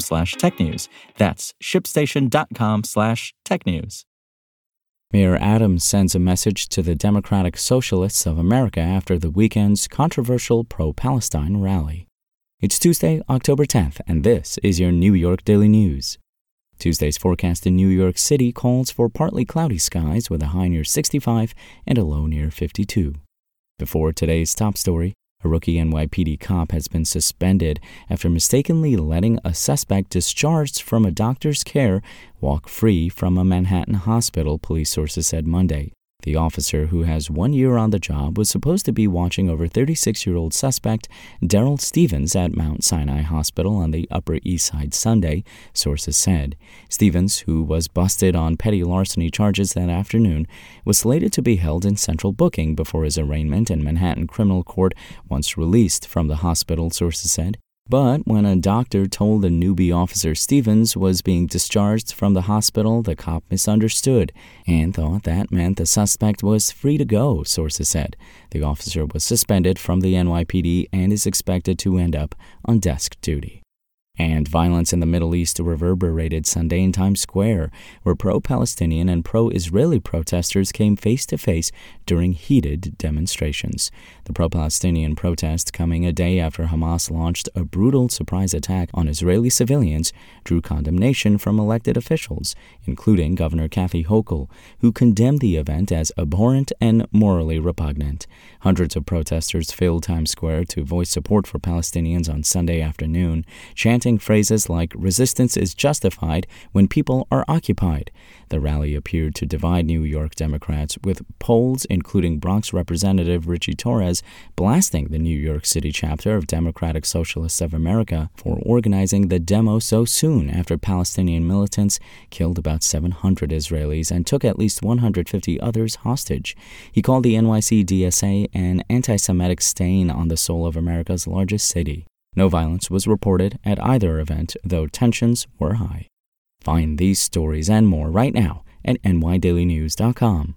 slash technews. That's shipstation.com slash technews. Mayor Adams sends a message to the Democratic Socialists of America after the weekend's controversial pro Palestine rally. It's Tuesday, October 10th, and this is your New York Daily News. Tuesday's forecast in New York City calls for partly cloudy skies with a high near 65 and a low near 52. Before today's top story, a rookie NYPD cop has been suspended after mistakenly letting a suspect discharged from a doctor's care walk free from a Manhattan hospital, police sources said Monday. The officer, who has one year on the job, was supposed to be watching over 36 year old suspect Daryl Stevens at Mount Sinai Hospital on the Upper East Side Sunday, sources said. Stevens, who was busted on petty larceny charges that afternoon, was slated to be held in central booking before his arraignment in Manhattan criminal court once released from the hospital, sources said. But when a doctor told the newbie officer Stevens was being discharged from the hospital, the cop misunderstood and thought that meant the suspect was free to go, sources said. The officer was suspended from the NYPD and is expected to end up on desk duty. And violence in the Middle East reverberated Sunday in Times Square, where pro Palestinian and pro Israeli protesters came face to face during heated demonstrations. The pro Palestinian protest, coming a day after Hamas launched a brutal surprise attack on Israeli civilians, drew condemnation from elected officials, including Governor Kathy Hochul, who condemned the event as abhorrent and morally repugnant. Hundreds of protesters filled Times Square to voice support for Palestinians on Sunday afternoon, chanting chanting phrases like resistance is justified when people are occupied. The rally appeared to divide New York Democrats, with pols, including Bronx Representative Richie Torres, blasting the New York City chapter of Democratic Socialists of America for organizing the demo so soon after Palestinian militants killed about 700 Israelis and took at least 150 others hostage. He called the NYC DSA an anti Semitic stain on the soul of America's largest city. No violence was reported at either event, though tensions were high. Find these stories and more right now at nydailynews.com.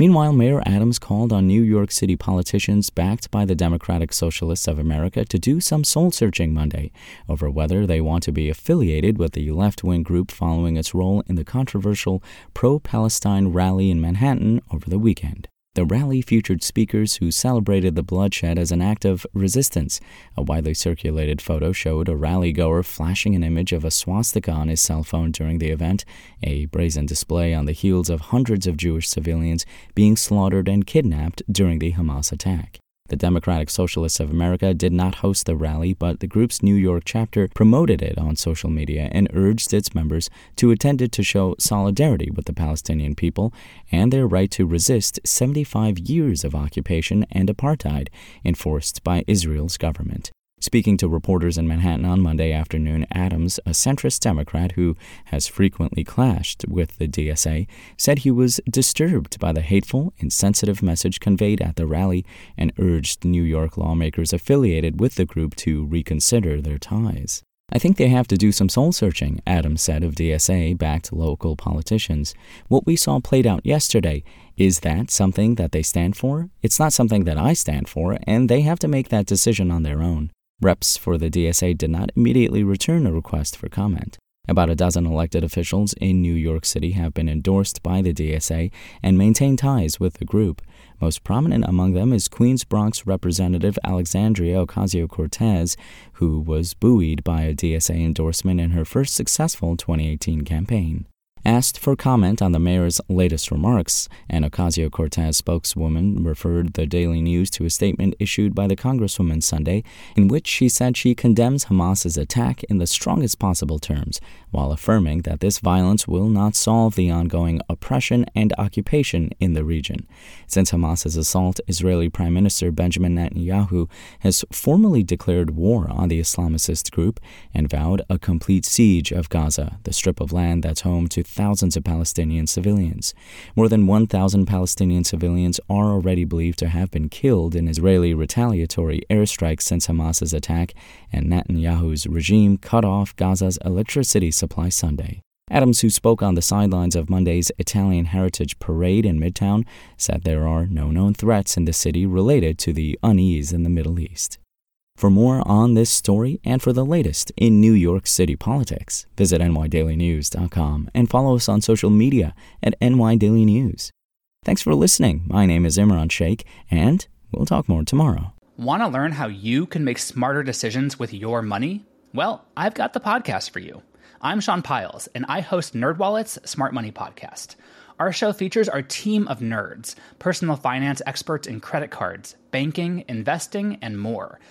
Meanwhile, Mayor Adams called on New York City politicians backed by the Democratic Socialists of America to do some soul searching Monday over whether they want to be affiliated with the left wing group following its role in the controversial pro Palestine rally in Manhattan over the weekend. The rally featured speakers who celebrated the bloodshed as an act of resistance. A widely circulated photo showed a rally goer flashing an image of a swastika on his cell phone during the event, a brazen display on the heels of hundreds of Jewish civilians being slaughtered and kidnapped during the Hamas attack. The Democratic Socialists of America did not host the rally, but the group's New York chapter promoted it on social media and urged its members to attend it to show solidarity with the Palestinian people and their right to resist 75 years of occupation and apartheid enforced by Israel's government. Speaking to reporters in Manhattan on Monday afternoon, Adams, a centrist Democrat who has frequently clashed with the DSA, said he was disturbed by the hateful, insensitive message conveyed at the rally and urged New York lawmakers affiliated with the group to reconsider their ties. I think they have to do some soul searching, Adams said of DSA backed local politicians. What we saw played out yesterday is that something that they stand for? It's not something that I stand for, and they have to make that decision on their own. Reps for the DSA did not immediately return a request for comment. About a dozen elected officials in New York City have been endorsed by the DSA and maintain ties with the group. Most prominent among them is Queens Bronx Representative Alexandria Ocasio Cortez, who was buoyed by a DSA endorsement in her first successful 2018 campaign. Asked for comment on the mayor's latest remarks, an Ocasio Cortez spokeswoman referred the Daily News to a statement issued by the Congresswoman Sunday in which she said she condemns Hamas's attack in the strongest possible terms, while affirming that this violence will not solve the ongoing oppression and occupation in the region. Since Hamas's assault, Israeli Prime Minister Benjamin Netanyahu has formally declared war on the Islamicist group and vowed a complete siege of Gaza, the strip of land that's home to thousands of Palestinian civilians. More than 1,000 Palestinian civilians are already believed to have been killed in Israeli retaliatory airstrikes since Hamas's attack and Netanyahu's regime cut off Gaza's electricity supply Sunday. Adams, who spoke on the sidelines of Monday's Italian Heritage Parade in Midtown, said there are no known threats in the city related to the unease in the Middle East. For more on this story and for the latest in New York City politics, visit nydailynews.com and follow us on social media at nydailynews. Thanks for listening. My name is Imran Sheikh, and we'll talk more tomorrow. Want to learn how you can make smarter decisions with your money? Well, I've got the podcast for you. I'm Sean Pyles, and I host NerdWallet's Smart Money Podcast. Our show features our team of nerds, personal finance experts in credit cards, banking, investing, and more –